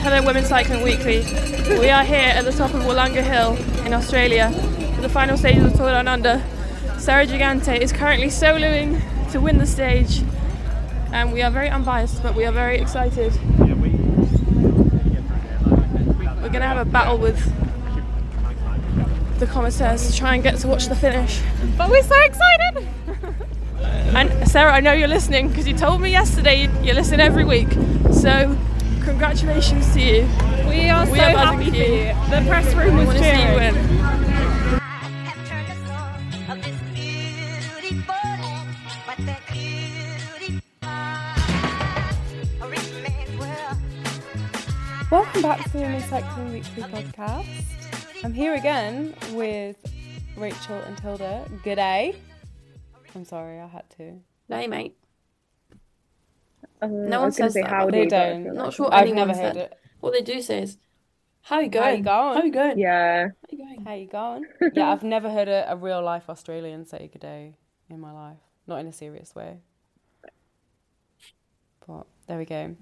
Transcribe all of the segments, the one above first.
Hello, Women's Cycling Weekly. We are here at the top of Willunga Hill in Australia for the final stage of the Tour Down Under. Sarah Gigante is currently soloing to win the stage, and we are very unbiased, but we are very excited. We're going to have a battle with the commissaires to try and get to watch the finish. But we're so excited! and Sarah, I know you're listening because you told me yesterday you listen every week. So, congratulations to you. We are We so are happy for for you. you. The press room We was want to see you cheering. Welcome back to the Women's Cycling Weekly podcast. I'm here again with Rachel and Tilda. Good day. I'm sorry, I had to. No, mate. Um, No I one gonna says say that, howdy, they but don't. feel Not sure I've anyone never heard said. it. What they do say is, "How you going? How you going? How you going? Yeah, How you going?" How you going? yeah, I've never heard a, a real life Australian say good day in my life. Not in a serious way. But there we go.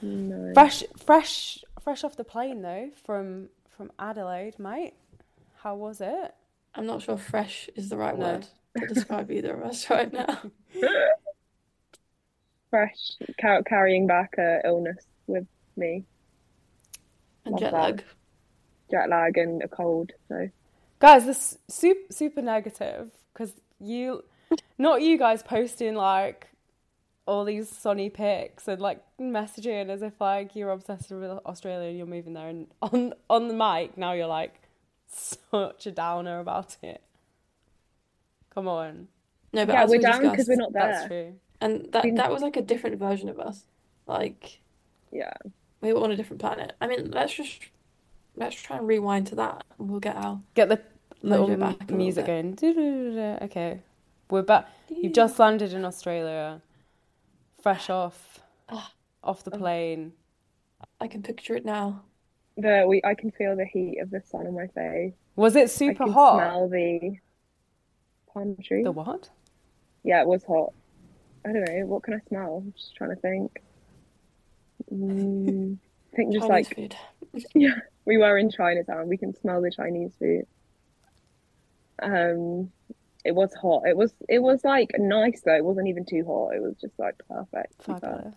no. Fresh, fresh, fresh off the plane though from from Adelaide, mate. How was it? I'm not sure fresh is the right No. word to describe either of us right now. fresh car- carrying back a illness with me, And Love jet that. lag. jet lag and a cold. So Guys, this super super negative because you, not you guys posting like all these sunny pics and like messaging as if like you're obsessed with Australia and you're moving there and on on the mic now you're like such a downer about it. Come on, No, but yeah, as we're we down because we're not that's there. true. And that that was like a different version of us. Like Yeah, we were on a different planet. I mean, let's just let's try and rewind to that, and we'll get our Get the little back music going. Okay, we're back. You've just landed in Australia, fresh off Ah. off the plane. I can picture it now. the we I can feel the heat of the sun on my face. Was it I super can hot? smell the palm tree. The what? Yeah, it was hot. I don't know. What can I smell? I'm just trying to think. Mm, I think just Chinese like food. Yeah, we were in Chinatown. We can smell the Chinese food. Um, it was hot. It was it was like nice though. It wasn't even too hot. It was just like perfect. to be fair. Fabulous.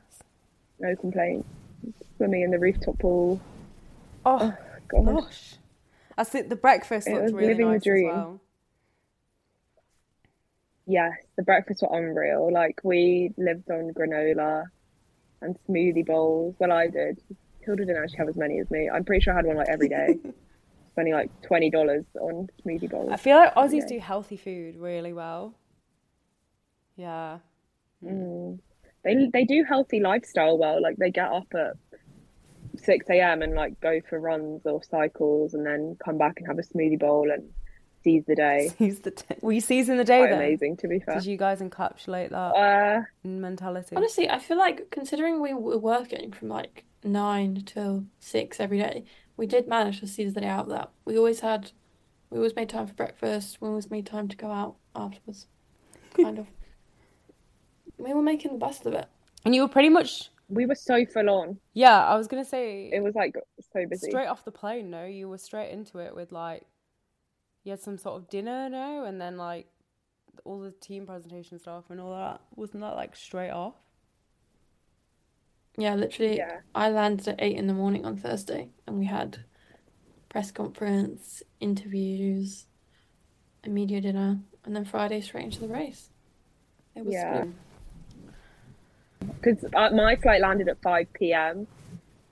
No complaints. Swimming in the rooftop pool. Oh God. gosh, I think the breakfast It looked was really living the nice as dream. well. Yes, the breakfasts were unreal. Like we lived on granola and smoothie bowls. Well, I did. Hilda didn't actually have as many as me. I'm pretty sure I had one like every day. Spending like twenty dollars on smoothie bowls. I feel like Aussies do healthy food really well. Yeah. Mm. They they do healthy lifestyle well. Like they get up at six a.m. and like go for runs or cycles, and then come back and have a smoothie bowl and seize the day. Seize the t- Were you seizing the day Quite then? amazing, to be fair. Did you guys encapsulate that Uh, mentality? Honestly, I feel like considering we were working from like nine till six every day, we did manage to seize the day out of that. We always had, we always made time for breakfast. We always made time to go out afterwards. Kind of. We were making the best of it. And you were pretty much, we were so full on. yeah, I was gonna say It was like so busy. straight off the plane. No, you were straight into it with like, you had some sort of dinner, no, and then like all the team presentation stuff and all that. Wasn't that like straight off? Yeah, literally, Yeah. I landed at eight in the morning on Thursday, and we had press conference, interviews, a media dinner, and then Friday straight into the race. It was Yeah. Because uh, my flight landed at 5 p.m.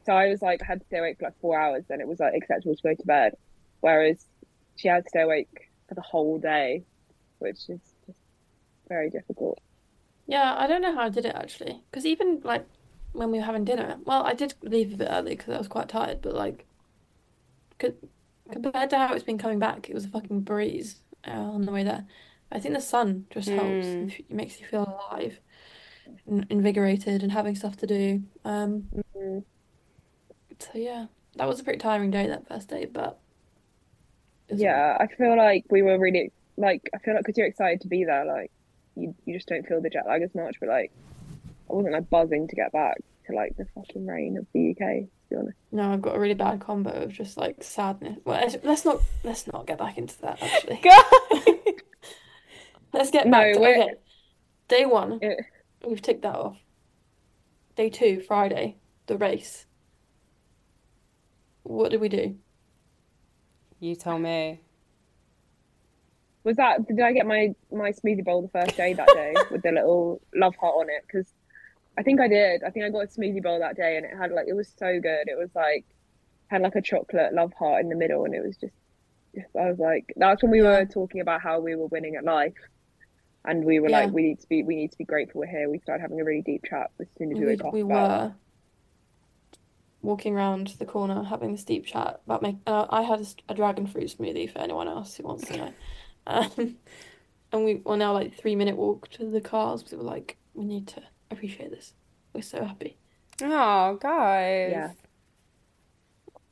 So I was like, I had to stay awake for like four hours, then it was like acceptable to go to bed. Whereas she had to stay awake for the whole day, which is just very difficult. Yeah, I don't know how I did it actually. Because even like when we were having dinner, well, I did leave a bit early because I was quite tired, but like, co- compared to how it's been coming back, it was a fucking breeze uh, on the way there. I think the sun just helps. Mm. It makes you feel alive, and invigorated, and having stuff to do. Um, Mhm. so yeah, that was a pretty tiring day that first day, but it Yeah, I feel like we were really like I feel like because you're excited to be there, like you you just don't feel the jet lag as much. But like I wasn't like buzzing to get back to like the fucking rain of the UK. To be honest. No, I've got a really bad combo of just like sadness. Well, let's- not let's not get back into that actually. Let's get No, back to we're- okay. Day one, we've ticked that off. Day two, Friday, the race. What did we do? You tell me. Was that? Did I get my my smoothie bowl the first day that day with the little love heart on it? Because I think I did. I think I got a smoothie bowl that day, and it had like it was so good. It was like had like a chocolate love heart in the middle, and it was just, just I was like, that's when we were talking about how we were winning at life, and we were Yeah. like, we need to be we need to be grateful we're here. We started having a really deep chat as soon as we We, woke up we were walking around the corner having this deep chat about make. Uh, I had a dragon fruit smoothie for anyone else who wants to know. Um, and we were now like three minute walk to the cars because we were like, we need to appreciate this. We're so happy. Oh, guys. Yeah.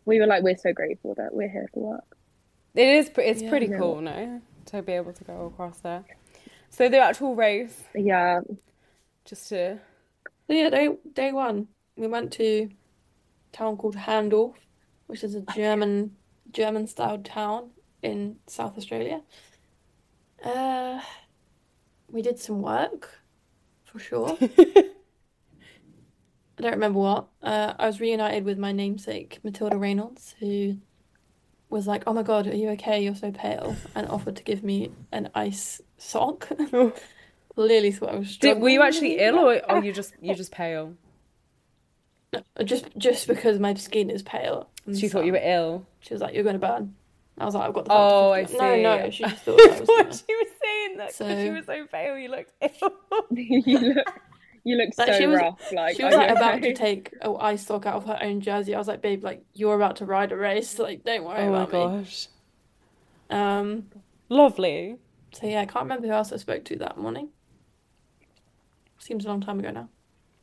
we were like, we're so grateful that we're here for work. It is. pre- It's Yeah. pretty Yeah. cool, no, to be able to go across there. So the actual race, Yeah, just to So yeah, day day one, we went to a town called Hahndorf, which is a German German style town in South Australia. Uh, we did some work, for sure. I don't remember what. Uh, I was reunited with my namesake Matilda Raynolds, who was like, "Oh my God, are you okay? You're so pale," and offered to give me an ice sock. Clearly thought I was Did, were you actually ill, or are you just you just pale? Just just because my skin is pale. She thought you were ill. She was like, "You're going to burn." I was like, "I've got the." Oh, I see. No, no, she just thought I was gonna. she was saying that because she was so pale. You looked ill. you look you look Like, so she was- rough. Like She was like about to take a ice sock out of her own jersey. I was like, "Babe, like you're about to ride a race. Like, don't worry Oh about me." gosh, Um. lovely. So yeah, I can't remember who else I spoke to that morning. Seems a long time ago now.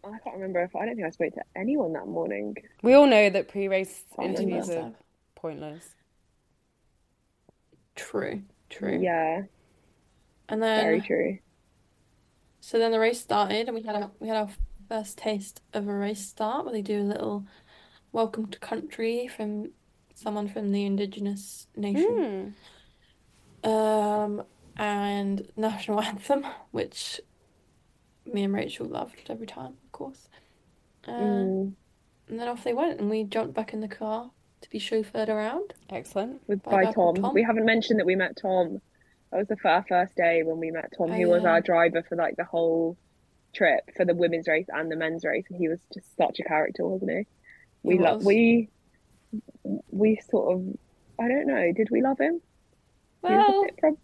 I can't remember if I don't think I spoke to anyone that morning. We all know that pre-race Probably interviews are pointless. True, true. Yeah, And then very true. so then the race started, and we had a we had our first taste of a race start where they do a little welcome to country from someone from the indigenous nation. Hmm. Um, and national anthem, which me and Rachel loved every time, of course. Uh, Mm, and then off they went, and we jumped back in the car to be chauffeured around. Excellent. with by by a guy called Tom. Tom. We haven't mentioned that we met Tom. That was the fir- first day when we met Tom, Oh, who was yeah. our driver for like the whole trip for the women's race and the men's race, and he was just such a character, wasn't he? We love we we sort of I don't know. Did we love him? He was a Well, bit prob-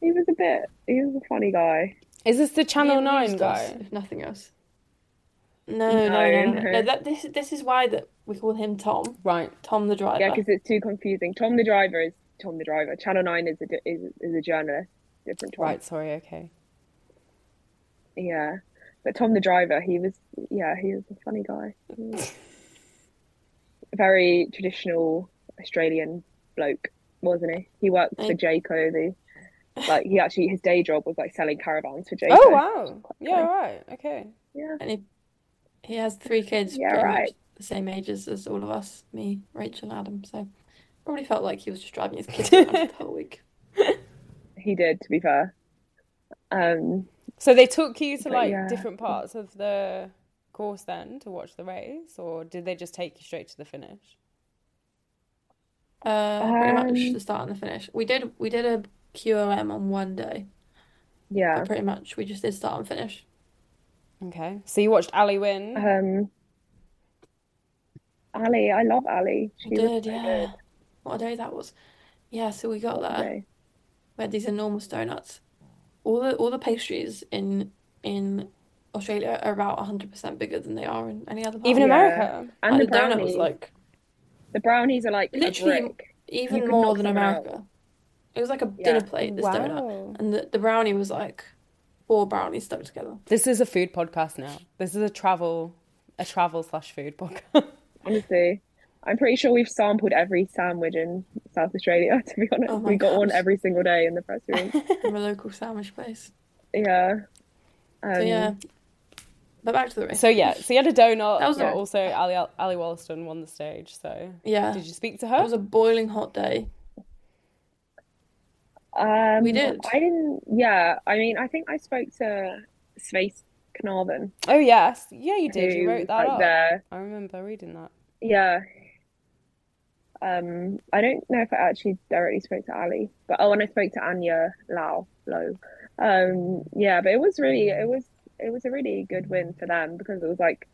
he was a bit. He was a funny guy. Is this the Channel Nine amused us, guy? if nothing else. No, no, no, no, no. That this this is why that we call him Tom. Right. Tom the driver. Yeah, because it's too confusing. Tom the driver is Tom the driver. Channel Nine is a is is a journalist. Different Tom. Right. Sorry. Okay. Yeah, but Tom the driver, he was yeah, he was a funny guy. Very traditional Australian bloke, wasn't he? He worked for Jayco. The like he actually his day job was like selling caravans for Jayco. Oh wow. Yeah. Right. Okay. Yeah, And he he has three kids, Yeah, right. the same ages as all of us, me, Rachel, and Adam. So probably felt like he was just driving his kids around the whole week. he did. To be fair, um, So they took you to like yeah. different parts of the course then to watch the race, or did they just take you straight to the finish? Uh, pretty much Um, the start and the finish. We did we did a QOM on one day, yeah. but pretty much we just did start and finish. Okay. So you watched Ally win. Um, Ally, I love Ally. She did, so yeah. good. What a day that was. Yeah, so we got What day. We had these enormous donuts. All the all the pastries in in Australia are about 100% bigger than they are in any other part. Even Yeah. America. And Like, the the donut was like The brownies are like Literally, even more than someone out. America. It was like a Yeah. dinner plate, this donut. Wow. And the, the brownie was like four brownies stuck together. This is a food podcast now. This is a travel, a travel slash food podcast. Honestly, I'm pretty sure we've sampled every sandwich in South Australia. To be honest, Oh my we got one every single day in the press room. from a local sandwich place. yeah. Um, So yeah, But back to the race. So yeah, so you had a donut, That was but a- also Ally Ally Wollaston won the stage. So yeah, did you speak to her? it was a boiling hot day. Um, We did. I didn't. Yeah, I mean, I think I spoke to Space Carnarvon. Oh yes, yeah, you did. You wrote that like, up. there. I remember reading that. Yeah. Um, I don't know if I actually directly spoke to Ally, but oh, and I spoke to Anya Lau Louw. Um, yeah, but it was really, it was, it was a really good win for them because it was like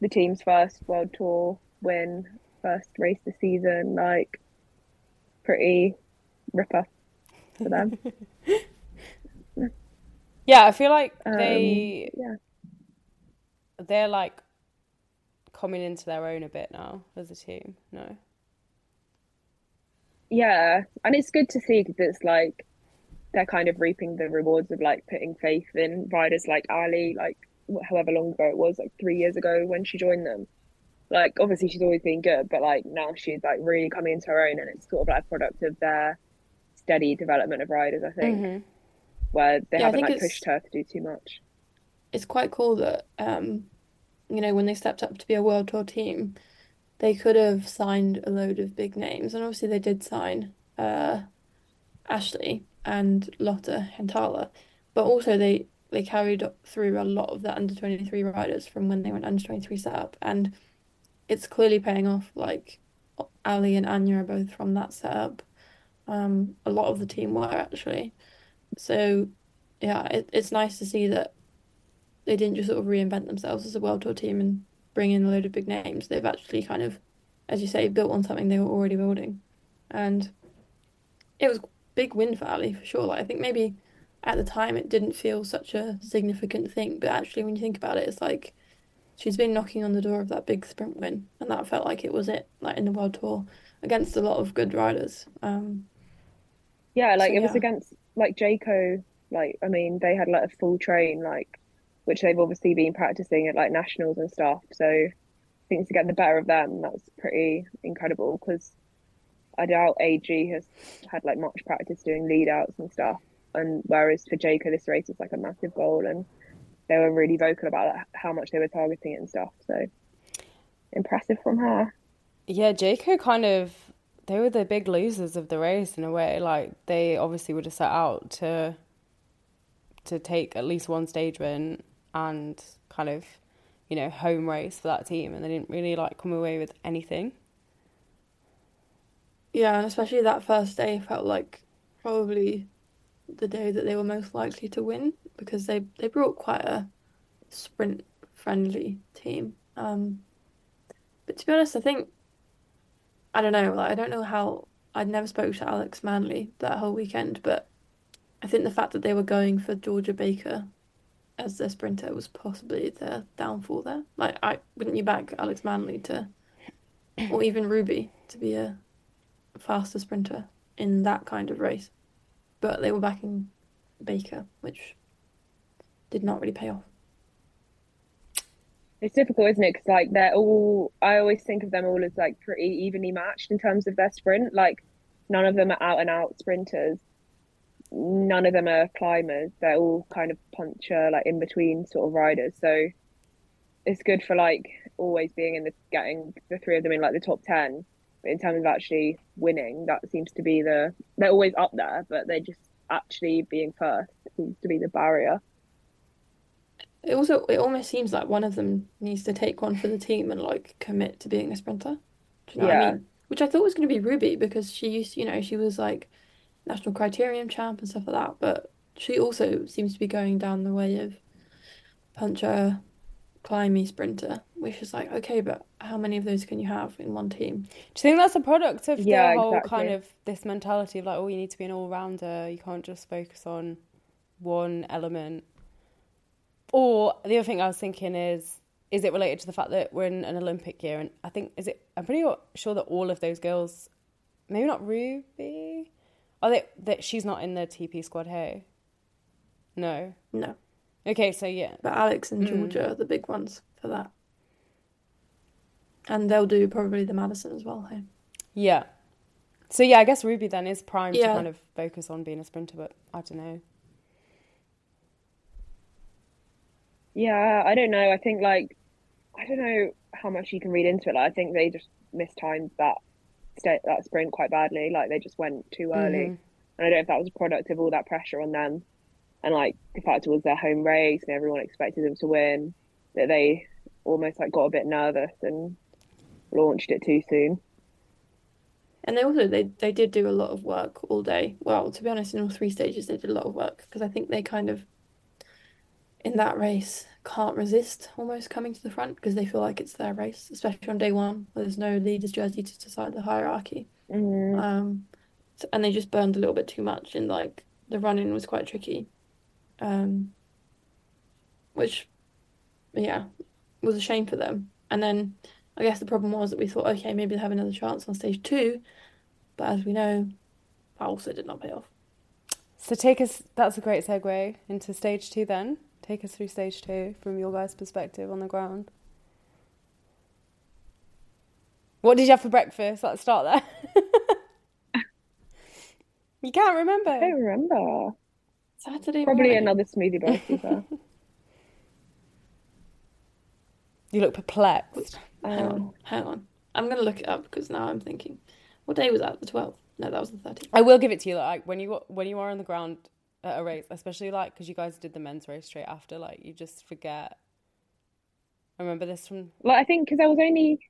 the team's first World Tour win, first race this season, like pretty ripper for them. Yeah, I feel like Um, they yeah. they're like coming into their own a bit now as a team. No. Yeah, and it's good to see because it's like they're kind of reaping the rewards of like putting faith in riders like Ally, like however long ago it was, like three years ago when she joined them. Like obviously she's always been good, but like now she's like really coming into her own, and it's sort of like a product of their steady development of riders, I think, Mhm. where they Yeah, haven't like pushed her to do too much. It's quite cool that um, you know, when they stepped up to be a world tour team, they could have signed a load of big names, and obviously they did sign uh, Ashleigh and Lotta Henttala, but also they they carried through a lot of the under 23 riders from when they went under 23 setup, and it's clearly paying off. Like Ally and Anya are both from that setup. Um, a lot of the team were actually. So, yeah, it, it's nice to see that they didn't just sort of reinvent themselves as a world tour team and bring in a load of big names. They've actually kind of, as you say, built on something they were already building. And it was big win for Ally for sure. Like I think maybe at the time it didn't feel such a significant thing, but actually when you think about it, it's like she's been knocking on the door of that big sprint win, and that felt like it was it, like in the world tour against a lot of good riders. Um, Yeah, like So, it was yeah. against like Jayco, like I mean they had like a full train, like which they've obviously been practicing at like nationals and stuff. So things to get the better of them, that's pretty incredible because I doubt AG has had like much practice doing lead outs and stuff. And whereas for Jayco, this race is like a massive goal, and they were really vocal about it, how much they were targeting it and stuff. So impressive from her. Yeah, Jayco kind of they were the big losers of the race in a way. Like they obviously would have set out to to take at least one stage win and kind of, you know, home race for that team and they didn't really like come away with anything. yeah, and especially that first day felt like probably the day that they were most likely to win because they they brought quite a sprint friendly team. Um, but to be honest, I think I don't know. Like I don't know how I'd never spoke to Alex Manly that whole weekend, but I think the fact that they were going for Georgia Baker as their sprinter was possibly their downfall there. Like I wouldn't you back Alex Manly to, or even Ruby to be a faster sprinter in that kind of race, but they were backing Baker, which did not really pay off. It's difficult, isn't it? Because like they're all, I always think of them all as like pretty evenly matched in terms of their sprint. Like none of them are out and out sprinters. None of them are climbers. They're all kind of puncher, like in between sort of riders. So it's good for like always being in the getting the three of them in like the top ten. But in terms of actually winning, that seems to be the they're always up there, but they just actually being first seems to be the barrier. It also it almost seems like one of them needs to take one for the team and like commit to being a sprinter. Do you know what I Yeah. mean? Which I thought was going to be Ruby because she used, you know, she was like national criterium champ and stuff like that. But she also seems to be going down the way of puncher, climby sprinter, which is like okay, but how many of those can you have in one team? Do you think that's a product of Yeah, the whole exactly. kind of this mentality of like, oh, you need to be an all rounder. You can't just focus on one element. Or the other thing I was thinking is, is it related to the fact that we're in an Olympic year? And I think is it? I'm pretty sure that all of those girls, maybe not Ruby, are they? That she's not in the TP squad. Hey, no. No, Okay, so yeah, but Alex and Mm. Georgia are the big ones for that. And they'll do probably the Madison as well. Hey? yeah. So yeah, I guess Ruby then is primed to kind of focus on being a sprinter, but I don't know. Yeah, I don't know. I think like I don't know how much you can read into it. Like, I think they just mistimed that sta that sprint quite badly. Like they just went too early, Mhm. and I don't know if that was a product of all that pressure on them, and like the fact it was their home race and everyone expected them to win, that they almost like got a bit nervous and launched it too soon. And they also they they did do a lot of work all day. Well, to be honest, in all three stages they did a lot of work because I think they kind of in that race can't resist almost coming to the front because they feel like it's their race, especially on day one where there's no leader's jersey to decide the hierarchy. Mm. Um, and they just burned a little bit too much and like the running was quite tricky. Um, which yeah, was a shame for them. And then I guess the problem was that we thought, okay, maybe they'll have another chance on stage two, but as we know, that also did not pay off. So take us. That's a great segue into stage two. Then take us through stage two from your guys' perspective on the ground. What did you have for breakfast? Let's start there. you can't remember. I don't remember. remember. Saturday Probably morning. another smoothie bowl. to. You look perplexed. Hang Um, on, hang on. I'm gonna look it up because now I'm thinking, what day was that? The 12th? No, that was the 13th. I will give it to you. Like when you when you are on the ground at a race, especially like because you guys did the men's race straight after, like you just forget. I remember this from Like I think because there was only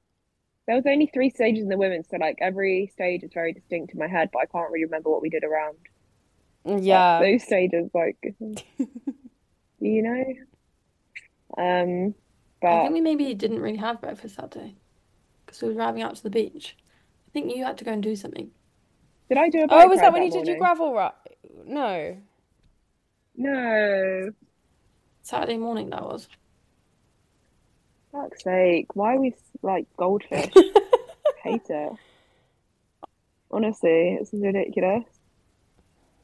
there was only three stages in the women's, so like every stage is very distinct in my head, but I can't really remember what we did around yeah. those stages. Like, you know, um, I think we maybe didn't really have breakfast that day because we were driving out to the beach. I think you had to go and do something. did I do a Oh, was ride that when you did your gravel ride? No. No, Saturday morning, that was. fuck's sake! Why are we like goldfish? Hate it. Honestly, it's ridiculous.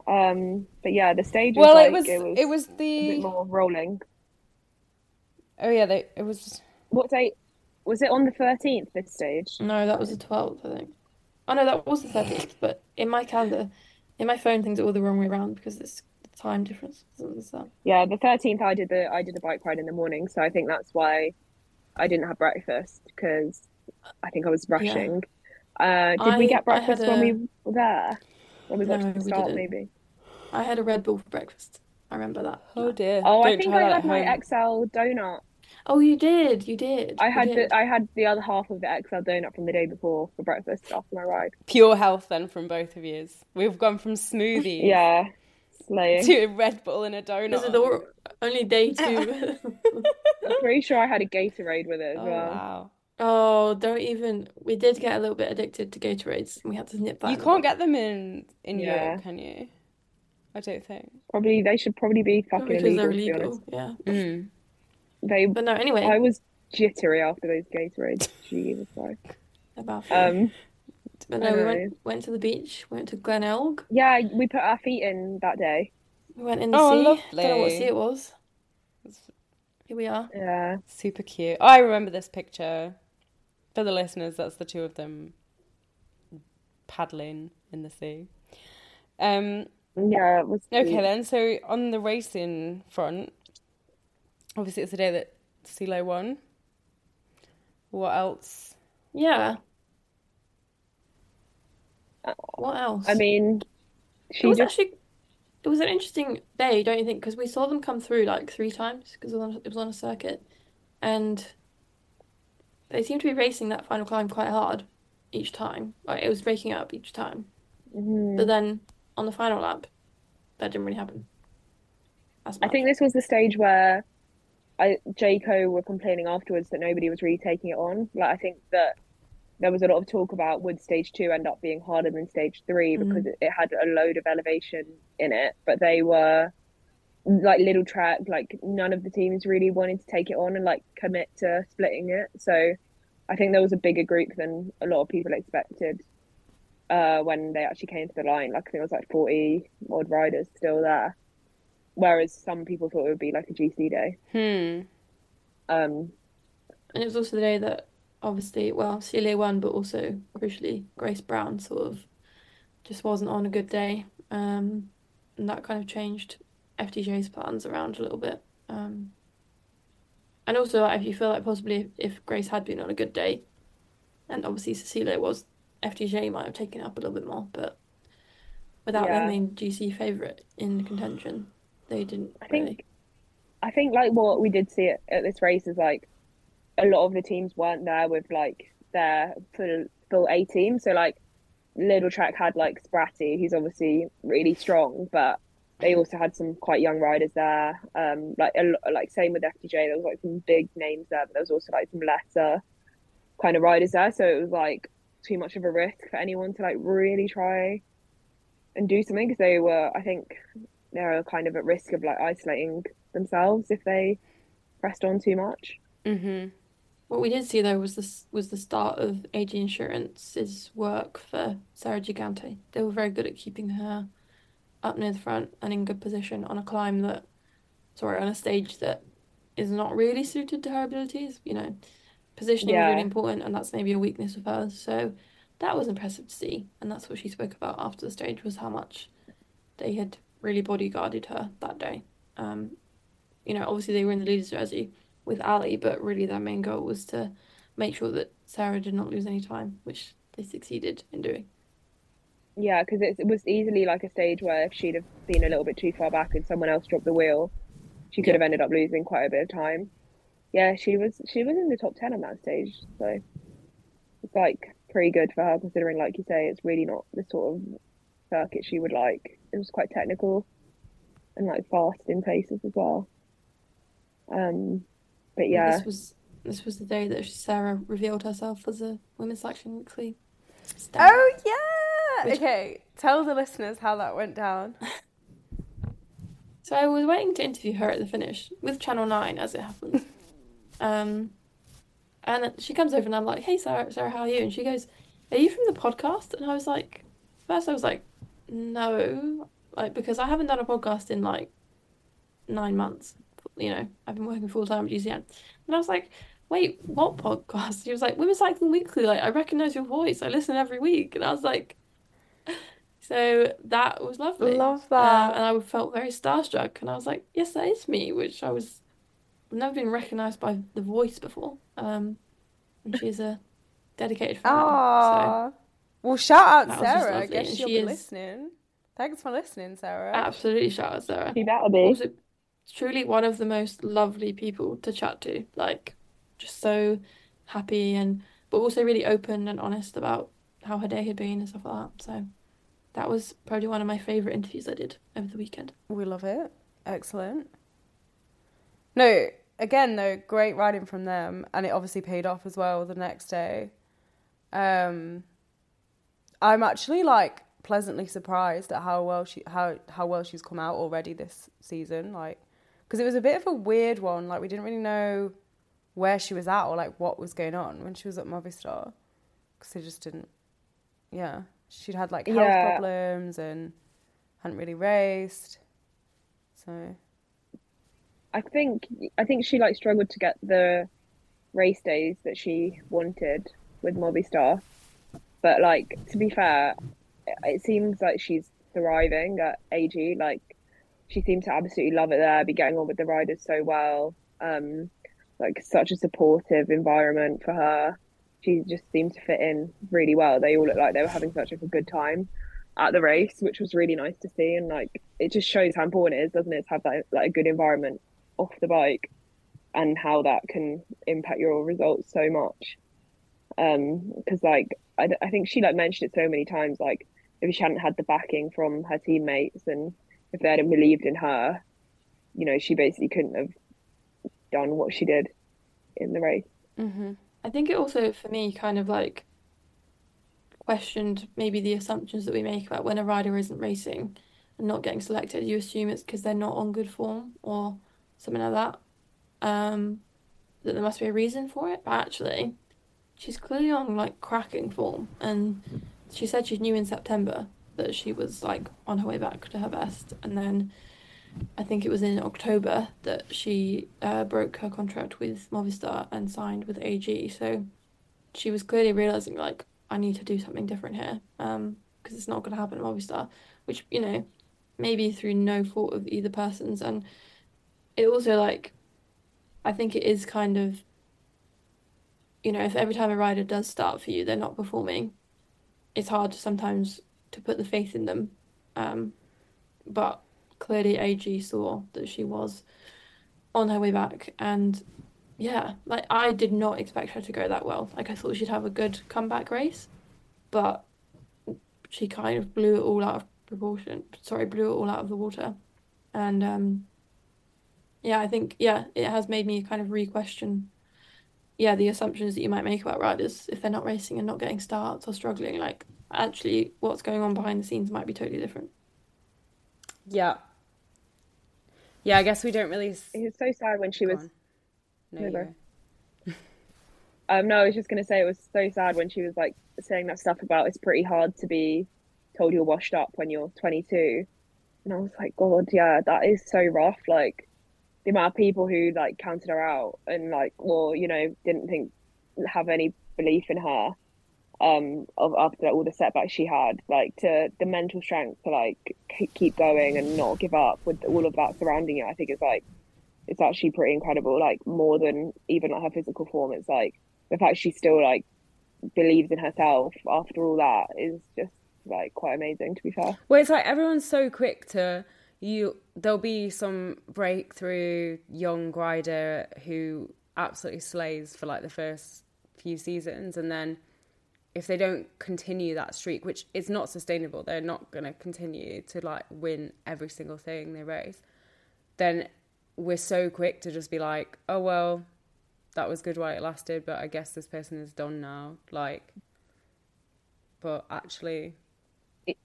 Um, but yeah, the stage was Well, like it was it was it was a bit the more rolling. oh yeah, they it was What date was it on the 13th? This stage? No, that was the 12th, I think. Oh no, that was the 13th, but in my calendar, in my phone, things are all the wrong way around because it's time difference. isn't Yeah, the 13th I did the I did the bike ride in the morning, so I think that's why I didn't have breakfast because I think I was rushing. Uh, did we get I had breakfast when we were there? When we got No, to the start, maybe. I had a Red Bull for breakfast. I remember that. oh dear. Oh, I Don't think I had my. XL donut. Oh, you did. You did. I had did. the I had the other half of the XL donut from the day before for breakfast after my ride. Pure health then from both of you. We've gone from smoothies Yeah, slaying. to a Red Bull and a donut. This is the only day two. I'm pretty sure I had a Gatorade with it as Oh well. wow. Oh, don't even. We did get a little bit addicted to Gatorades, and we had to nip that. You can't bud. get them in in Yeah. Europe, can you? I don't think. Probably they should probably be fucking because illegal, they're to be illegal. Yeah. Mm. They But no, anyway, I was jittery after those Gatorades. Jesus Christ. about food. Um, But no, we went went to the beach. We went to Glenelg. yeah, we put our feet in that day. We went in the sea. Oh, sea. Don't know what sea it was. Here we are. Yeah. Super cute. I remember this picture. For the listeners, that's the two of them paddling in the sea. Um, Yeah, it was okay sweet. then, so on the racing front, obviously it's the day that CeeLo won. What else? Yeah. What else? I mean, it she was just actually it was an interesting day, don't you think? Because we saw them come through like three times because it was on, it was on a circuit, and they seemed to be racing that final climb quite hard each time. Like it was breaking up each time. Mhm. But then on the final lap, that didn't really happen. I think this was the stage where I Jayco were complaining afterwards that nobody was really taking it on. Like I think that there was a lot of talk about would stage two end up being harder than stage three Mm. because it, it had a load of elevation in it, but they were like Lidl-Trek, like none of the teams really wanted to take it on and like commit to splitting it. So I think there was a bigger group than a lot of people expected uh, when they actually came to the line. Like I think it was like 40 odd riders still there. Whereas some people thought it would be like a GC day. Hmm. Um, And it was also the day that obviously, well, Celia won, but also crucially, Grace Brown sort of just wasn't on a good day. Um, and that kind of changed FDJ's plans around a little bit. Um, and also if you feel like possibly if, Grace had been on a good day, and obviously Cecilia was, FDJ might have taken up a little bit more, but without Yeah. their main GC favourite in contention, they didn't I think. I think like what we did see at, at this race is like a lot of the teams weren't there with like their full full A team. So like Lidl-Trek had like Spratty, who's obviously really strong, but they also had some quite young riders there. Um, like a, like same with FDJ, there was like some big names there, but there was also like some lesser kind of riders there. So it was like too much of a risk for anyone to like really try and do something because they were, I think, they're kind of at risk of like isolating themselves if they pressed on too much. Mm-hmm. What we did see though was this was the start of AG Insurance's work for Sarah Gigante. They were very good at keeping her up near the front and in good position on a climb that, sorry, on a stage that is not really suited to her abilities. You know, positioning is really important, and that's maybe a weakness of hers. So that was impressive to see, and that's what she spoke about after the stage was how much they had really bodyguarded her that day. Um, you know, obviously they were in the leaders jersey with Ally, but really their main goal was to make sure that Sarah did not lose any time, which they succeeded in doing. Yeah, because it was easily like a stage where if she'd have been a little bit too far back and someone else dropped the wheel, she could Yeah. have ended up losing quite a bit of time. Yeah, she was she was in the top ten on that stage, so it's like pretty good for her considering, like you say, it's really not the sort of circuit she would like. It was quite technical and like fast in places as well. Um, but yeah, This was this was the day that Sarah revealed herself as a women's selection weekly. star. Oh yeah. Which- Okay, tell the listeners how that went down. So I was waiting to interview her at the finish with Channel Nine, as it happens. um, and she comes over and I'm like, "Hey, Sarah, Sarah, how are you?" And she goes, "Are you from the podcast?" And I was like, first I was like, "No," like because I haven't done a podcast in like nine months. You know, I've been working full time at GCN, and I was like, "Wait, what podcast?" She was like, "Women's Cycling Weekly." Like, I recognize your voice. I listen every week, and I was like. So that was lovely. Love Um, that. and I felt very starstruck, and I was like, "Yes, that is me," which I was I've never been recognised by the voice before. Um, and she's a dedicated fan. So Ah. Well, shout out That Sarah. I guess and she'll she be is- listening. Thanks for listening, Sarah. absolutely shout out Sarah. she better be. Also, truly one of the most lovely people to chat to. Like, just so happy and but also really open and honest about how her day had been and stuff like that. So that was probably one of my favourite interviews I did over the weekend. We love it. Excellent. No, again though, great writing from them, and it obviously paid off as well the next day. Um, I'm actually like pleasantly surprised at how well she how how well she's come out already this season. Like, because it was a bit of a weird one. Like we didn't really know where she was at or like what was going on when she was at Movistar, because they just didn't. Yeah, she'd had like health Yeah. problems and hadn't really raced. So I think I think she like struggled to get the race days that she wanted with Movistar. But like to be fair, it seems like she's thriving at AG. Like she seemed to absolutely love it there, be getting on with the riders so well. Um, like such a supportive environment for her. She just seemed to fit in really well. They all looked like they were having such like, a good time at the race, which was really nice to see. And like it just shows how important it is, doesn't it, to have that like a good environment off the bike and how that can impact your results so much um because like I, I think she like mentioned it so many times like if she hadn't had the backing from her teammates and if they hadn't believed in her you know she basically couldn't have done what she did in the race mm-hmm. I think it also, for me, kind of like questioned maybe the assumptions that we make about when a rider isn't racing and not getting selected. You assume it's because they're not on good form or something like that. Um, that there must be a reason for it. But actually, she's clearly on like cracking form. And she said she knew in September that she was like on her way back to her best. And then I think it was in October that she uh, broke her contract with Movistar and signed with AG. So she was clearly realizing like I need to do something different here, um, because it's not going to happen at Movistar, which you know, maybe through no fault of either person's, and it also like I think it is kind of, you know, if every time a rider does start for you, they're not performing, it's hard sometimes to put the faith in them. Um, but clearly, AG saw that she was on her way back, and yeah, like I did not expect her to go that well. Like I thought she'd have a good comeback race, but she kind of blew it all out of proportion. Sorry, blew it all out of the water, and um, yeah, I think yeah, it has made me kind of re-question, yeah, the assumptions that you might make about riders if they're not racing and not getting starts or struggling. Like actually, what's going on behind the scenes might be totally different. Yeah. Yeah, I guess we don't really. It was so sad when she Go was. on. No, No, you go. go. Um, no, I was just gonna say it was so sad when she was like saying that stuff about it's pretty hard to be told you're washed up when you're 22, and I was like, God, yeah, that is so rough. Like the amount of people who like counted her out and like, or you know, didn't think have any belief in her. Um, of after all the setbacks she had, like to the mental strength to like keep going and not give up with all of that surrounding you, I think is like it's actually pretty incredible. Like more than even like her physical form, it's like the fact she still like believes in herself after all that is just like quite amazing to be fair. Well, it's like everyone's so quick to you. There'll be some breakthrough young rider who absolutely slays for like the first few seasons, and then if they don't continue that streak, which is not sustainable, they're not going to continue to like win every single thing they race. Then we're so quick to just be like, oh well, that was good while it lasted, but I guess this person is done now. Like, but actually, It-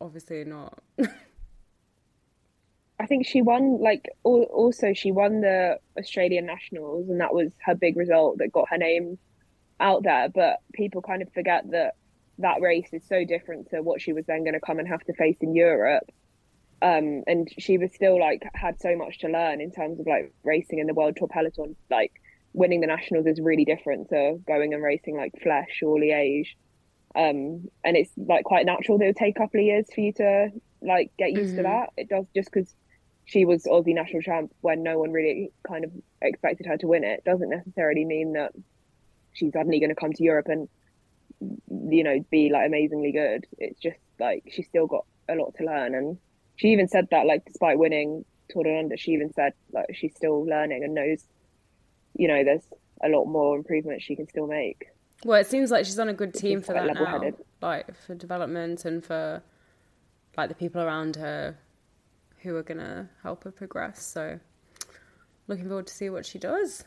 obviously not. I think she won like also she won the Australian Nationals and that was her big result that got her name out there. But people kind of forget that that race is so different to what she was then going to come and have to face in Europe. Um, and she was still like had so much to learn in terms of like racing in the World Tour peloton. Like winning the Nationals is really different to going and racing like Flèche or Liège. Um, and it's like quite natural that it would take a couple of years for you to like get used to Mhm. that. It does just because she was Aussie national champ when no one really kind of expected her to win it doesn't necessarily mean that she's suddenly going to come to Europe and you know be like amazingly good. It's just like she's still got a lot to learn, and she even said that like despite winning Tour Down Under, she even said like she's still learning and knows you know there's a lot more improvement she can still make. Well, it seems like she's on a good team for that now, like for development and for like the people around her who are gonna help her progress. So, looking forward to see what she does.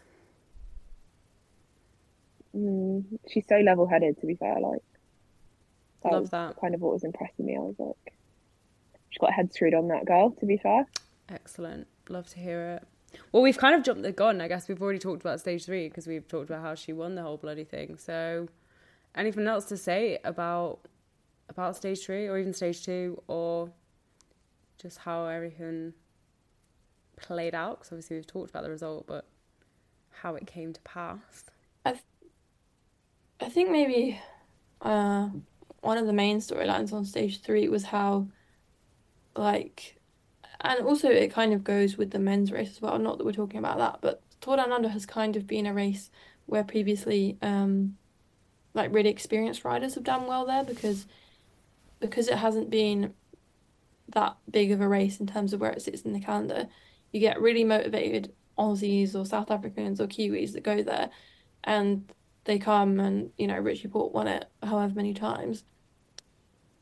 Mm, she's so level headed, to be fair. Like, that Love was that. kind of what was impressing me. I was like, she's got her head screwed on that girl, to be fair. Excellent. Love to hear it. Well, we've kind of jumped the gun. I guess we've already talked about stage three because we've talked about how she won the whole bloody thing. So, anything else to say about about stage three or even stage two or just how everything played out? Because obviously we've talked about the result, but how it came to pass. I think maybe uh, one of the main storylines on stage three was how, like, and also it kind of goes with the men's race as well. Not that we're talking about that, but Tour Down Under has kind of been a race where previously, um, like, really experienced riders have done well there because because it hasn't been that big of a race in terms of where it sits in the calendar. You get really motivated Aussies or South Africans or Kiwis that go there, and they come and you know Richie Porte won it however many times,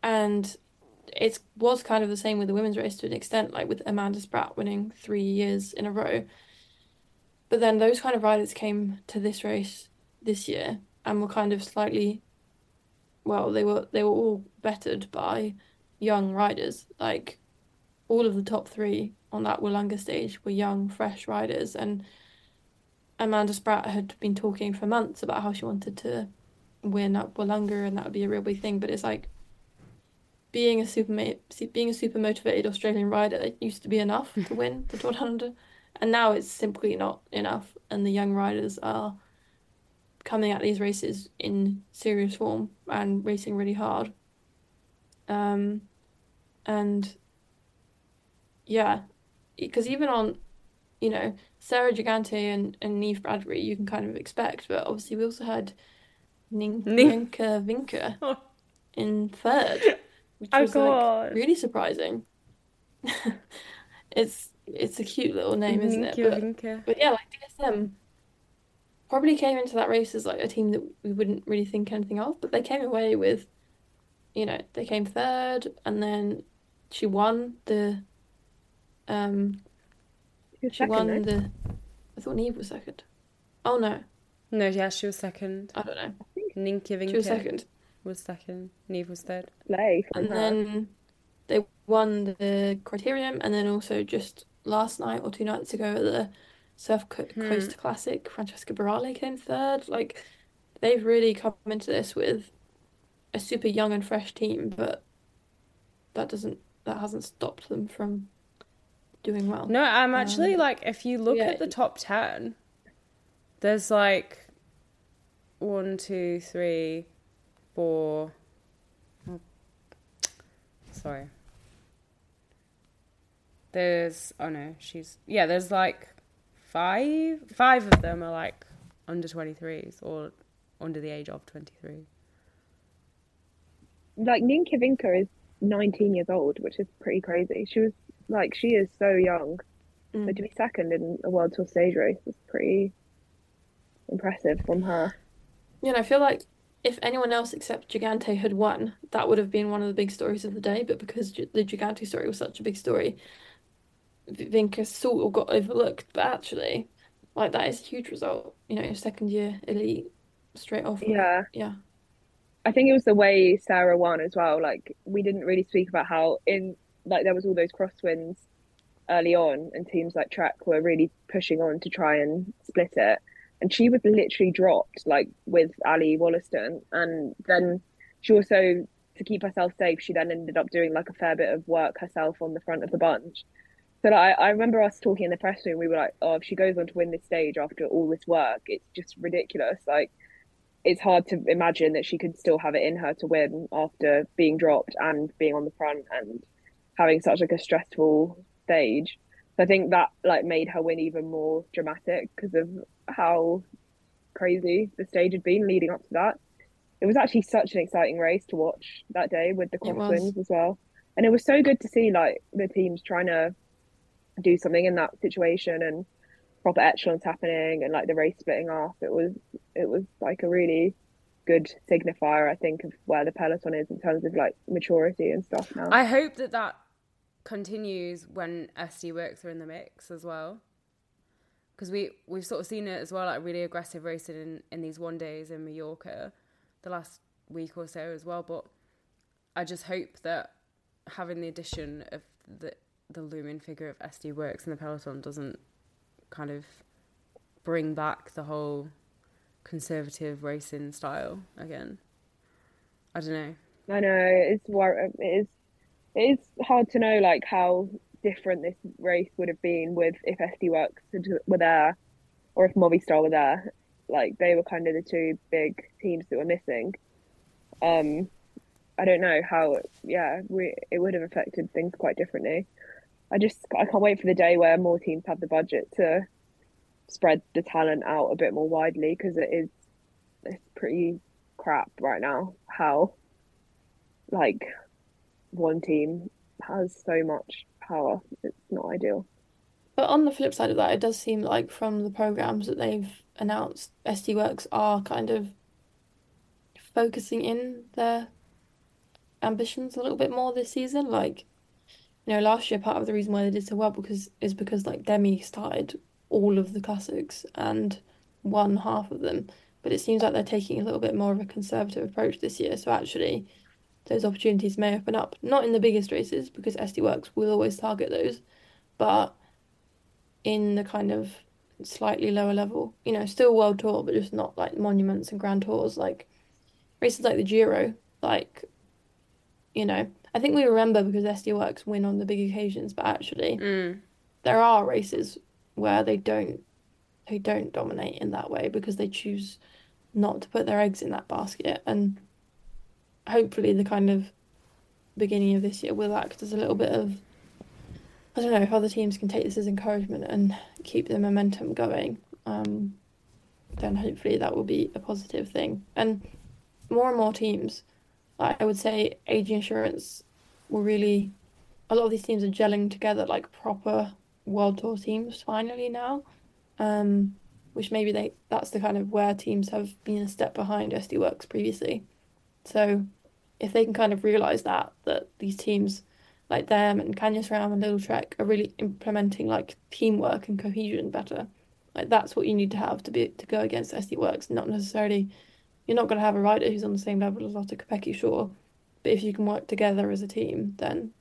and it was kind of the same with the women's race to an extent, like with Amanda Spratt winning three years in a row. But then those kind of riders came to this race this year and were kind of slightly, well, they were they were all bettered by young riders. Like all of the top three on that Willunga stage were young, fresh riders, and Amanda Spratt had been talking for months about how she wanted to win at Willunga and that would be a real big thing. But it's like being a super being a super motivated Australian rider it used to be enough to win the Tour Down Under, and now it's simply not enough. And the young riders are coming at these races in serious form and racing really hard. Um, and yeah, because even on, you know, Sarah Gigante and, and Neve Bradbury you can kind of expect, but obviously we also had Nin- Ninka Vinka Oh. in third, which Oh, was God. like really surprising. it's it's a cute little name, isn't it? But Vinka. but yeah, like DSM probably came into that race as like a team that we wouldn't really think anything of, but they came away with, you know, they came third, and then she won the, um, She was second, won though. the. I thought Neve was second. Oh no, No, yeah, she was second. I don't know. Nienke Vinke She was second, was second. Neve was third. Play and her. then they won the criterium, and then also just last night or two nights ago at the Surf Co- Hmm. Coast Classic, Francesca Barale came third. Like they've really come into this with a super young and fresh team, but that doesn't that hasn't stopped them from doing well. No, I'm actually Um, like, if you look yeah. at the top 10, there's like one, two, three, four. oh, Sorry. There's, oh no, she's, yeah, there's like five, five of them are like under 23s or under the age of 23. like Nienke Vinke is 19 years old, which is pretty crazy. She was like, she is so young. Mm. But to be second in a World Tour stage race is pretty impressive from her. You know, I feel like if anyone else except Gigante had won, that would have been one of the big stories of the day. But because the Gigante story was such a big story, V- Vinke sort of got overlooked. But actually, like that is a huge result. You know, your second year elite straight off. Yeah. Yeah. I think it was the way Sarah won as well. Like we didn't really speak about how in like there was all those crosswinds early on, and teams like Trek were really pushing on to try and split it. And she was literally dropped like with Ally Wollaston, and then she also to keep herself safe, she then ended up doing like a fair bit of work herself on the front of the bunch. So like, I, I remember us talking in the press room. We were like, "Oh, if she goes on to win this stage after all this work, it's just ridiculous." Like it's hard to imagine that she could still have it in her to win after being dropped and being on the front and having such like a stressful stage. So I think that like made her win even more dramatic because of how crazy the stage had been leading up to that. It was actually such an exciting race to watch that day with the It was. crosswinds as well. And it was so good to see like the teams trying to do something in that situation and proper echelons happening and like the race splitting off. It was it was like a really good signifier, I think, of where the peloton is in terms of like maturity and stuff now. I hope that that continues when SD Worx are in the mix as well. Because we, we've sort of seen it as well, like really aggressive racing in, in these one days in Mallorca the last week or so as well. But I just hope that having the addition of the, the looming figure of SD Worx in the peloton doesn't kind of bring back the whole conservative racing style again. I don't know. I know it's wor- it is it is hard to know like how different this race would have been with if SD Worx were there or if Movistar were there. Like they were kind of the two big teams that were missing. Um, I don't know how yeah we it would have affected things quite differently. I just I can't wait for the day where more teams have the budget to spread the talent out a bit more widely because it is it's pretty crap right now how like one team has so much power. It's not ideal. But on the flip side of that, it does seem like from the programs that they've announced, SD Worx are kind of focusing in their ambitions a little bit more this season. Like, you know, last year part of the reason why they did so well because is because like Demi started all of the classics and won half of them. But it seems like they're taking a little bit more of a conservative approach this year. So actually, those opportunities may open up. Not in the biggest races because SD Worx will always target those, but in the kind of slightly lower level, you know, still World Tour, but just not like monuments and Grand Tours, like races like the Giro, like, you know, I think we remember because SD Worx win on the big occasions, but actually Mm. there are races where they don't they don't dominate in that way because they choose not to put their eggs in that basket and hopefully the kind of beginning of this year will act as a little bit of I don't know if other teams can take this as encouragement and keep the momentum going. Um, then hopefully that will be a positive thing. And more and more teams, like I would say, AG Insurance will really. A lot of these teams are gelling together like proper World Tour teams finally now, um, which maybe they that's the kind of where teams have been a step behind SD Worx previously. So, if they can kind of realize that that these teams like them and Canyon SRAM and Lidl-Trek are really implementing like teamwork and cohesion better. Like that's what you need to have to be to go against SD Worx. Not necessarily, you're not going to have a rider who's on the same level as Lotte Kopecky, sure, but if you can work together as a team, then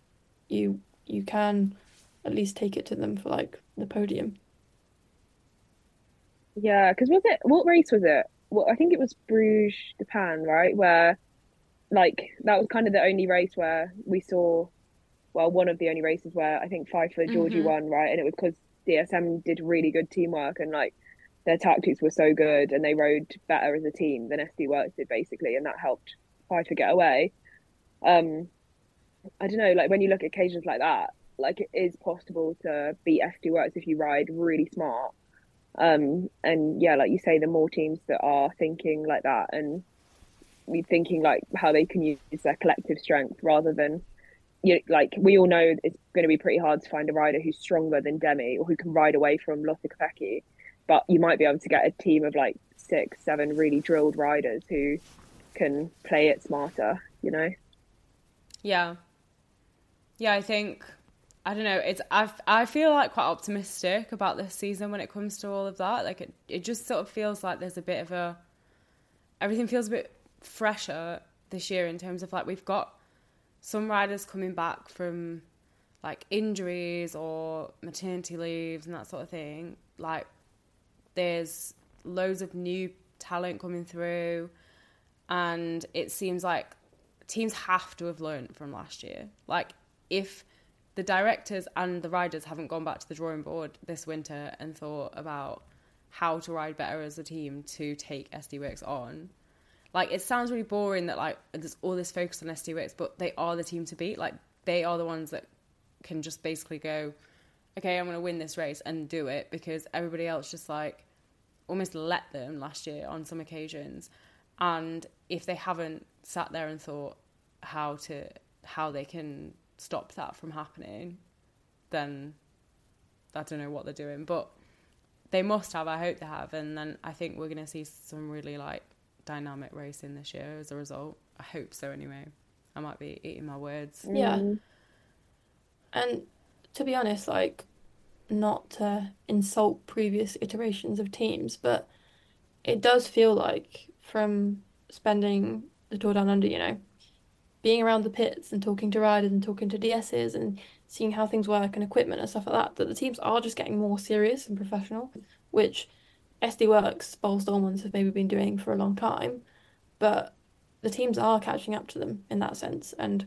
you you can at least take it to them for like the podium. Yeah, because was it what race was it? Well, I think it was Bruges-De Panne, right? Where like that was kind of the only race where we saw well, one of the only races where I think Pfeiffer Georgi Mhm. won, right? And it was because DSM did really good teamwork and like their tactics were so good and they rode better as a team than SD Worx did basically, and that helped Pfeiffer get away. Um, I don't know, like when you look at occasions like that, like it is possible to beat SD Worx if you ride really smart. Um, and yeah, like you say, the more teams that are thinking like that and be thinking like how they can use their collective strength rather than you like we all know it's going to be pretty hard to find a rider who's stronger than Demi or who can ride away from Lotte Kopecky, but you might be able to get a team of like six, seven really drilled riders who can play it smarter. You know? Yeah. Yeah, I think I don't know. It's I I feel like quite optimistic about this season when it comes to all of that. Like it it just sort of feels like there's a bit of a everything feels a bit fresher this year in terms of like we've got some riders coming back from like injuries or maternity leaves and that sort of thing. Like there's loads of new talent coming through and it seems like teams have to have learned from last year. Like if the directors and the riders haven't gone back to the drawing board this winter and thought about how to ride better as a team to take SD Worx on. Like it sounds really boring that like there's all this focus on SD but they are the team to beat. Like they are the ones that can just basically go, okay, I'm going to win this race and do it because everybody else just like almost let them last year on some occasions. And if they haven't sat there and thought how to how they can stop that from happening, then I don't know what they're doing. But they must have. I hope they have, and then I think we're going to see some really like dynamic racing this year as a result. I hope so. Anyway, I might be eating my words. Yeah. Mm. And to be honest, like, not to insult previous iterations of teams, but it does feel like from spending the Tour Down Under, you know, being around the pits and talking to riders and talking to DSs and seeing how things work and equipment and stuff like that, that the teams are just getting more serious and professional, which SD Worx, Boels Dolmans have maybe been doing for a long time, but the teams are catching up to them in that sense. And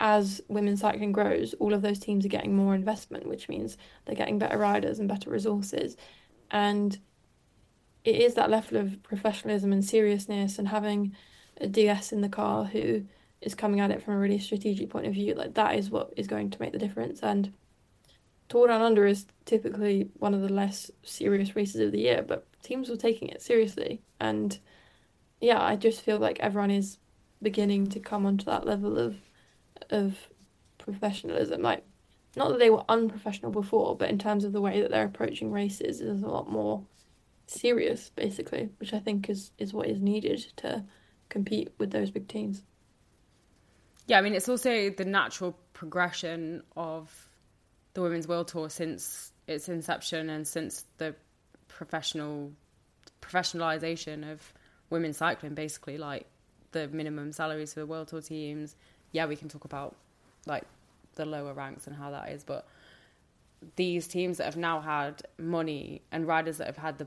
as women's cycling grows, all of those teams are getting more investment, which means they're getting better riders and better resources. And it is that level of professionalism and seriousness and having a DS in the car who is coming at it from a really strategic point of view. Like that is what is going to make the difference. And Tour Down Under is typically one of the less serious races of the year, but teams were taking it seriously. And yeah, I just feel like everyone is beginning to come onto that level of of professionalism. Like, not that they were unprofessional before, but in terms of the way that they're approaching races is a lot more serious, basically, which I think is is what is needed to compete with those big teams. Yeah, I mean, it's also the natural progression of the Women's World Tour since its inception and since the professional professionalization of women's cycling, basically, like the minimum salaries for the World Tour teams. Yeah, we can talk about like the lower ranks and how that is, but these teams that have now had money and riders that have had the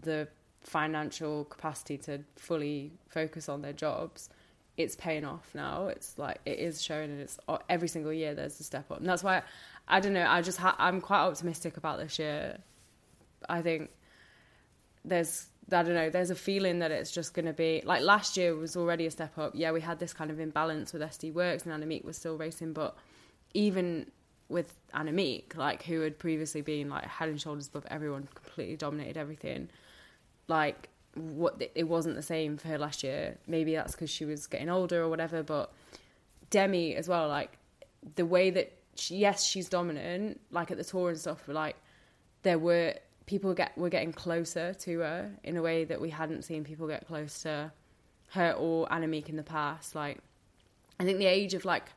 the financial capacity to fully focus on their jobs it's paying off now. It's like it is showing, and it's every single year there's a step up, and that's why I don't know. I just ha- I'm quite optimistic about this year. I think there's I don't know. There's a feeling that it's just going to be like last year was already a step up. Yeah, we had this kind of imbalance with SD Worx and Annemiek was still racing, but even with Annemiek, like who had previously been like head and shoulders above everyone, completely dominated everything. Like what it wasn't the same for her last year. Maybe that's because she was getting older or whatever. But Demi as well, like the way that she, yes, she's dominant, like at the tour and stuff. But like there were people get were getting closer to her in a way that we hadn't seen people get close to her or Annemiek in the past. Like I think the age of like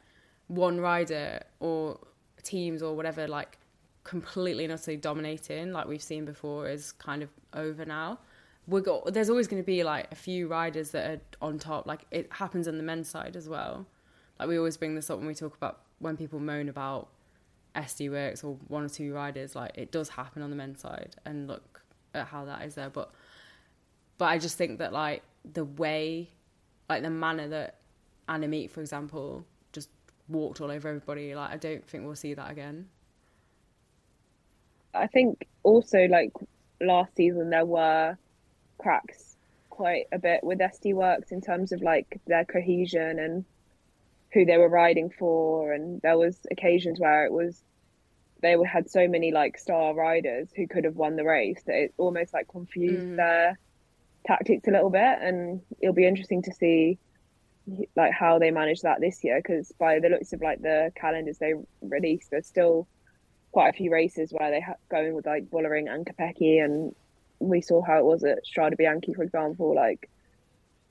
one rider or teams or whatever like completely and utterly dominating like we've seen before is kind of over now we got there's always going to be like a few riders that are on top like it happens on the men's side as well like we always bring this up when we talk about when people moan about SD Worx or one or two riders like it does happen on the men's side and look at how that is there but but I just think that like the way like the manner that Annemiek for example just walked all over everybody like I don't think we'll see that again. I think also like last season there were cracks quite a bit with SD Worx in terms of like their cohesion and who they were riding for, and there was occasions where it was they had so many like star riders who could have won the race that it almost like confused mm. their tactics a little bit, and it'll be interesting to see like how they manage that this year because by the looks of like the calendars they released, there's still quite a few races where they have going with like Vollering and Kopecky and we saw how it was at Strade Bianche, for example. Like,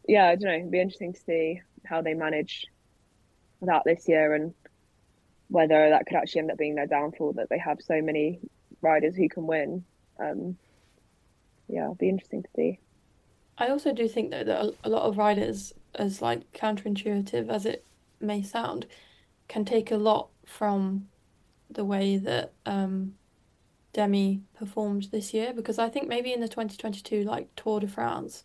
yeah, I don't know. It'd be interesting to see how they manage that this year and whether that could actually end up being their downfall that they have so many riders who can win. Um, yeah, it'll be interesting to see. I also do think though that a lot of riders, as like counterintuitive as it may sound, can take a lot from the way that um, Demi performed this year because I think maybe in the 2022 like Tour de France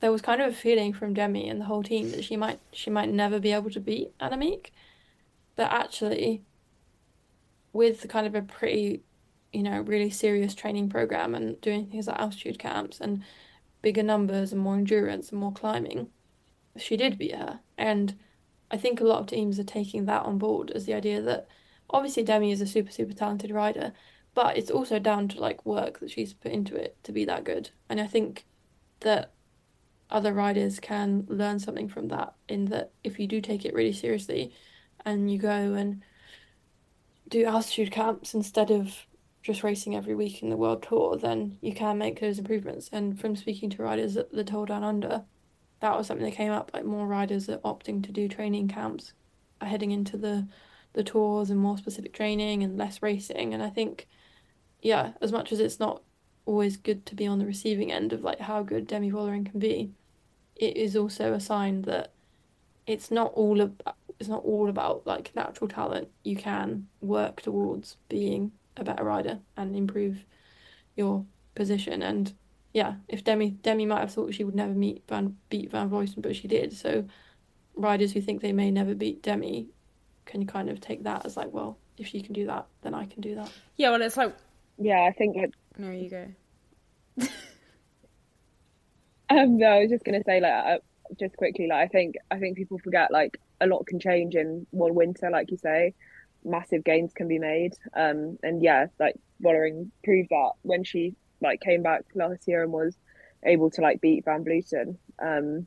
there was kind of a feeling from Demi and the whole team that she might she might never be able to beat Annemiek. But actually with kind of a pretty you know really serious training program and doing things like altitude camps and bigger numbers and more endurance and more climbing she did beat her. And I think a lot of teams are taking that on board as the idea that obviously Demi is a super super talented rider but it's also down to like work that she's put into it to be that good. And i think that other riders can learn something from that in that if you do take it really seriously and you go and do altitude camps instead of just racing every week in the world tour then you can make those improvements. And from speaking to riders at the tour down under that was something that came up like more riders are opting to do training camps are heading into the the tours and more specific training and less racing. And i think yeah, as much as it's not always good to be on the receiving end of like how good Demi Vollering can be, it is also a sign that it's not all about it's not all about like natural talent. You can work towards being a better rider and improve your position. And yeah, if Demi Demi might have thought she would never meet Van beat Van Vleuten, but she did. So riders who think they may never beat Demi can kind of take that as like, well, if she can do that, then I can do that. Yeah, well, it's like yeah, I think it. There you go. um, no, I was just gonna say like uh, just quickly like I think I think people forget like a lot can change in one winter, like you say, massive gains can be made. Um, and yeah, like Vollering proved that when she like came back last year and was able to like beat Van Vleuten. Um,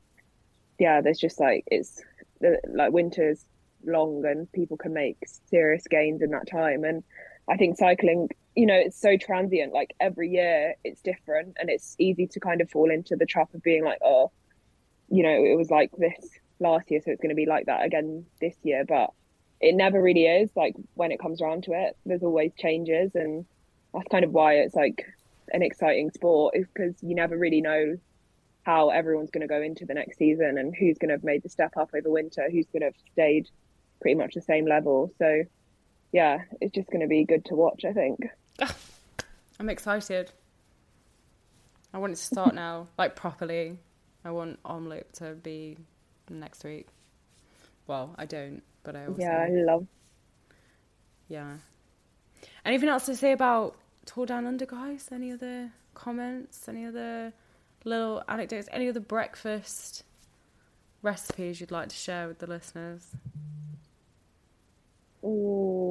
yeah, there's just like it's like winter's long and people can make serious gains in that time and I think cycling you know it's so transient like every year it's different and it's easy to kind of fall into the trap of being like oh you know it was like this last year so it's going to be like that again this year. But it never really is like when it comes around to it there's always changes and that's kind of why it's like an exciting sport is because you never really know how everyone's going to go into the next season and who's going to have made the step up over winter who's going to have stayed pretty much the same level. So yeah it's just going to be good to watch i think I'm excited. I want it to start now, like properly. I want Omloop to be next week. Well, I don't, but I also. Yeah, I love. Yeah. Anything else to say about Tour Down Under, guys? Any other comments? Any other little anecdotes? Any other breakfast recipes you'd like to share with the listeners? Oh,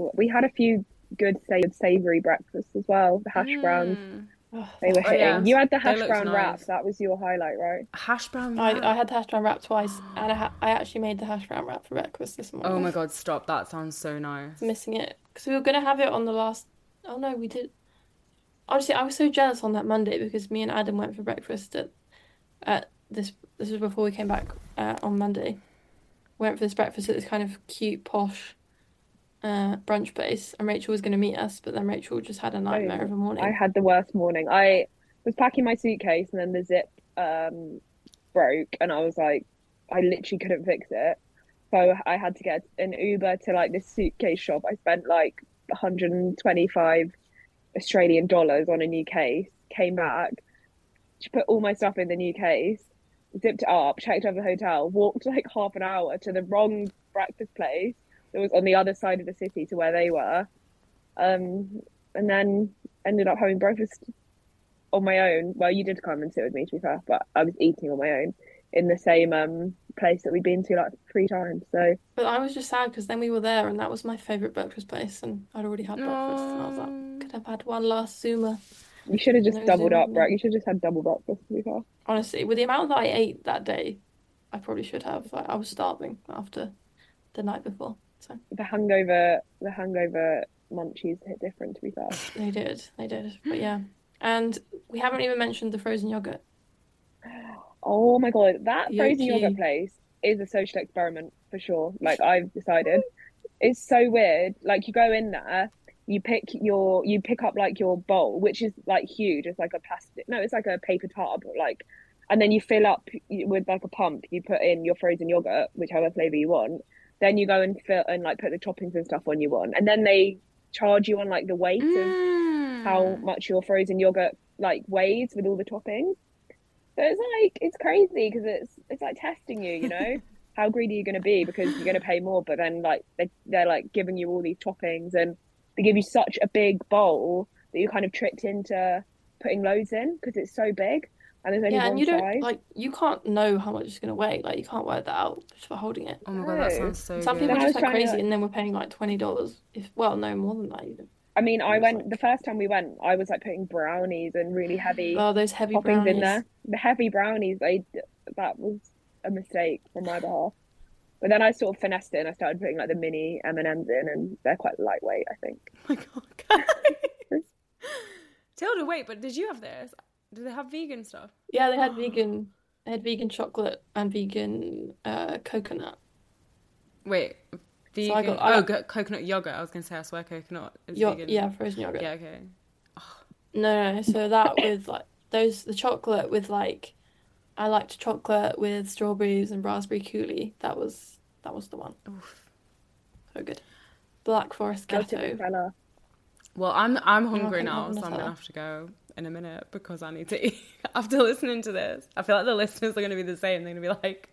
Oh, we had a few good sa- savoury breakfasts as well. The hash browns, Mm. they were Oh, hitting. yeah. You had the hash looked brown wrap. That was your highlight, right? Hash brown. I. I had the hash brown wrap twice, and I, ha- I actually made the hash brown wrap for breakfast this morning. Oh my god, stop! That sounds so nice. missing it because we were gonna have it on the last. Oh no, we did. Honestly, I was so jealous on that Monday because me and Adam went for breakfast at, at this. This was before we came back uh, on Monday. Went for this breakfast at this kind of cute posh, uh, brunch place, and Rachel was gonna meet us, but then Rachel just had a nightmare of a morning. I had the worst morning. I was packing my suitcase and then the zip um broke and I was like I literally couldn't fix it. So I had to get an Uber to like this suitcase shop. I spent like 125 Australian dollars on a new case, came back, she put all my stuff in the new case, zipped it up, checked over the hotel, walked like half an hour to the wrong breakfast place that was on the other side of the city to where they were. Um, and then ended up having breakfast on my own. Well, you did come and sit with me, to be fair, but I was eating on my own in the same um place that we'd been to like three times. So But I was just sad because then we were there, and that was my favorite breakfast place, and I'd already had breakfast, and I was like, could have had one last Zuma. you should have just No doubled Zoom, up, no. right? You should have just had double breakfast, to be fair. Honestly, with the amount that I ate that day, I probably should have. Like, I was starving after the night before. So The hangover, the hangover munchies hit different, to be fair. they did, they did. But yeah. And we haven't even mentioned the frozen yogurt. Oh my god, that frozen yogurt place is a social experiment for sure. Like I've decided, it's so weird. Like you go in there, you pick your, you pick up like your bowl, which is like huge. It's like a plastic, no, it's like a paper tub, like, and then you fill up with like a pump. You put in your frozen yogurt, whichever flavor you want. Then you go and fill and like put the toppings and stuff on you want, and then they charge you on like the weight of Mm. how much your frozen yogurt like weighs with all the toppings. So it's like it's crazy because it's it's like testing you, you know, how greedy you're gonna be because you're gonna pay more, but then like they they're like giving you all these toppings and they give you such a big bowl that you're kind of tricked into putting loads in because it's so big and there's only Yeah, one and you size. don't like you can't know how much it's gonna weigh. Like you can't work that out just for holding it. Oh my god, that sounds so Some good. people Then just like trying to- crazy, and then we're paying like twenty dollars. If well, no more than that even. I mean, I went like- the first time we went, I was like putting brownies and really heavy Oh, those heavy toppings brownies. in there. The heavy brownies, they that was a mistake on my behalf. But then I sort of finessed it and I started putting like the mini M and M's in, and they're quite lightweight, I think. Oh my god, guys. Tilda, wait, but did you have this? Do they have vegan stuff? Yeah, they had vegan. They had vegan chocolate and vegan uh, coconut. Wait, vegan. I got- I oh, got- coconut yogurt. I was gonna say I swear coconut is Yo- vegan. yeah, frozen yogurt. Yeah. Okay. No, no. So that with like those the chocolate with like I liked chocolate with strawberries and raspberry coulis. That was that was the one. Oof. So good. Black Forest Go Ghetto. Well, I'm I'm hungry now, so I'm gonna have to go in a minute because I need to eat. After listening to this, I feel like the listeners are gonna be the same. They're gonna be like,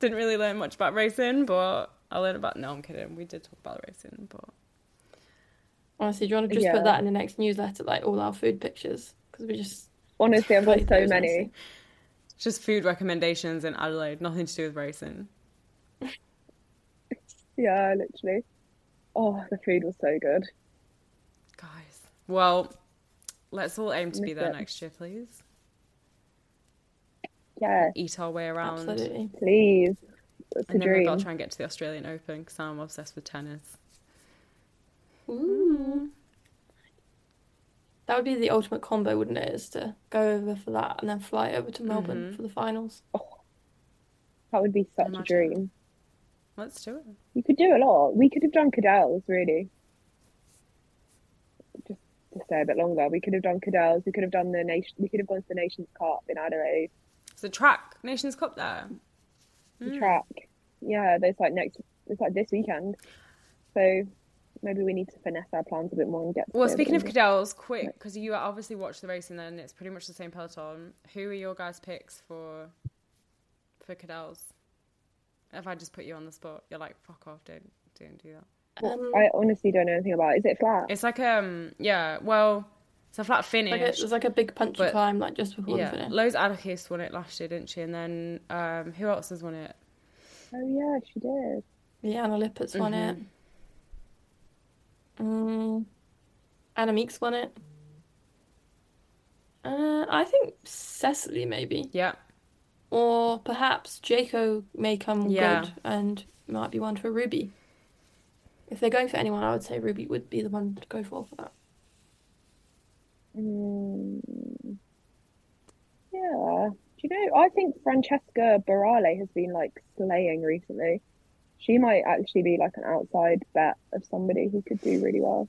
didn't really learn much about racing, but I learned about. No, I'm kidding. We did talk about racing, but Honestly, do you want to just Yeah. put that in the next newsletter, like all our food pictures? Because we just Honestly, I've got so many. honestly. just food recommendations in Adelaide, nothing to do with racing. Yeah, literally. Oh, the food was so good. Guys, well, let's all aim to be there it. next year, please. Yeah, Eat our way around. absolutely. please. That's a And then maybe I'll try and get to the Australian Open because I'm obsessed with tennis. Ooh. That would be the ultimate combo, wouldn't it? Is to go over for that and then fly over to Melbourne Mhm. for the finals. That would be such a dream. Let's do it. You could do a lot. We could have done Cadel's, really. To stay a bit longer. We could have done Cadel's. We could have done the nation. We could have gone to the Nations Cup in Adelaide. It's a track Nations Cup there. The Mm. track. Yeah, there's like next. It's like this weekend. So maybe we need to finesse our plans a bit more and get. Well, speaking of. Cadel's, quick because you obviously watch the racing, then it's pretty much the same peloton. Who are your guys' picks for for Cadel's? If I just put you on the spot, you're like, fuck off, don't don't do that. Um, I honestly don't know anything about. it. Is it flat? It's like um yeah, well, it's a flat like a, finish. there's like a big punchy but- climb, like just before the finish. Loes Adegeest won it last year, didn't she? And then um who else has won it? Oh yeah, she did. Yeah, Anna Lippert's won it. Mm, Annemiek's won it. Uh, I think Cecilie maybe, Yeah. or perhaps Jayco may come Yeah. good and might be one for Ruby. If they're going for anyone, I would say Ruby would be the one to go for for that. Mm, yeah. Do you know? I think Francesca Barale has been like slaying recently. She might actually be like an outside bet of somebody who could do really well.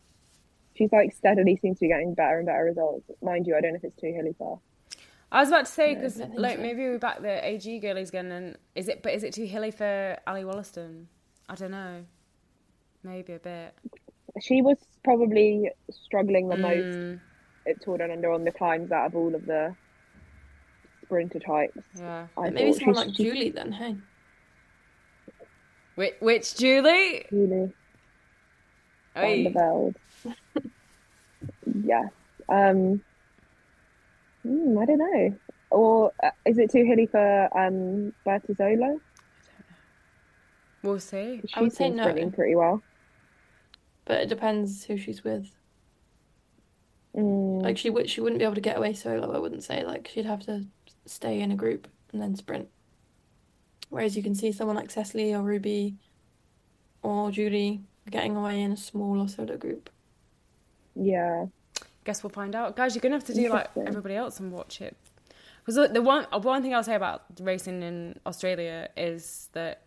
She's like steadily seems to be getting better and better results. Mind you, I don't know if it's too hilly for. I was about to say because I like so. maybe we back the AG girlies again, and is it? But is it too hilly for Ally Wollaston? I don't know. Maybe a bit. She was probably struggling the most Mm, at Tour Down Under on the climbs out of all of the sprinter types. yeah. I maybe thought someone like she's Julie then, hey? Which, which Julie? really Oi. Van der Velde. yes. Um, hmm, I don't know. Or uh, is it too hilly for um, Bertizzolo? We'll see. She's I would say been no. sprinting pretty well. But it depends who she's with. Mm, Like she would, she wouldn't be able to get away solo. I wouldn't say like she'd have to stay in a group and then sprint. Whereas you can see someone like Cecilie or Ruby or Julie getting away in a small or solo group. yeah. Guess we'll find out, guys. You're gonna have to do like everybody else and watch it. Because the one uh, one thing I'll say about racing in Australia is that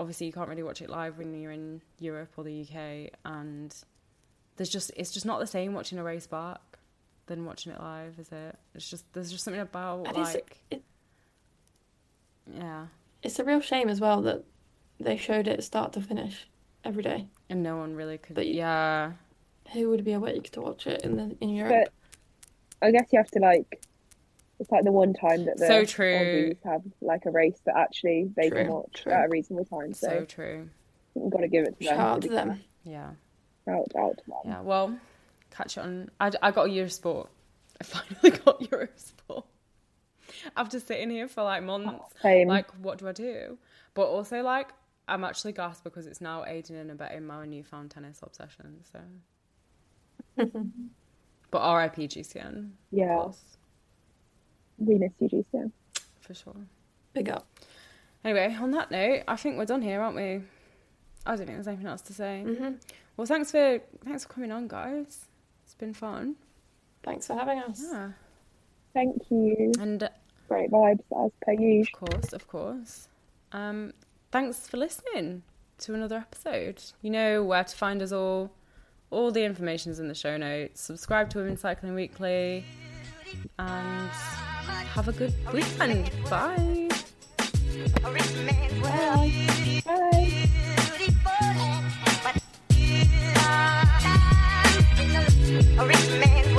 obviously you can't really watch it live when you're in Europe or the UK, and there's just it's just not the same watching a race back than watching it live, is it? It's just there's just something about And it's, like it, yeah, it's a real shame as well that they showed it start to finish every day. and no one really could. But you- yeah, Who would be awake to watch it in the in Europe? But I guess you have to like. It's like the one time that the So true. Aussies have like a race that actually they can watch true. at a reasonable time. So, so true. you've got to give it to them. Shout out to to be them. Yeah. fair. Shout out to them. Yeah, well, catch it on. I, I got Eurosport. I finally got Eurosport. After sitting here for like months, Same. like, what do I do? But also, like, I'm actually gassed because it's now aiding and abetting my newfound tennis obsession. So, but RIP GCN, yeah, of course, we miss you, GCN. for sure. Big up. Anyway, on that note, I think we're done here, aren't we? I don't think there's anything else to say. hmm Well, thanks for thanks for coming on, guys. It's been fun. Thanks for having us. Yeah, Thank you. and Great vibes as per usual. Of course, of course. Um, thanks for listening to another episode. You know where to find us all. All the information's in the show notes. Subscribe to Women Cycling Weekly. And have a good weekend. Bye. World. Bye. A rich man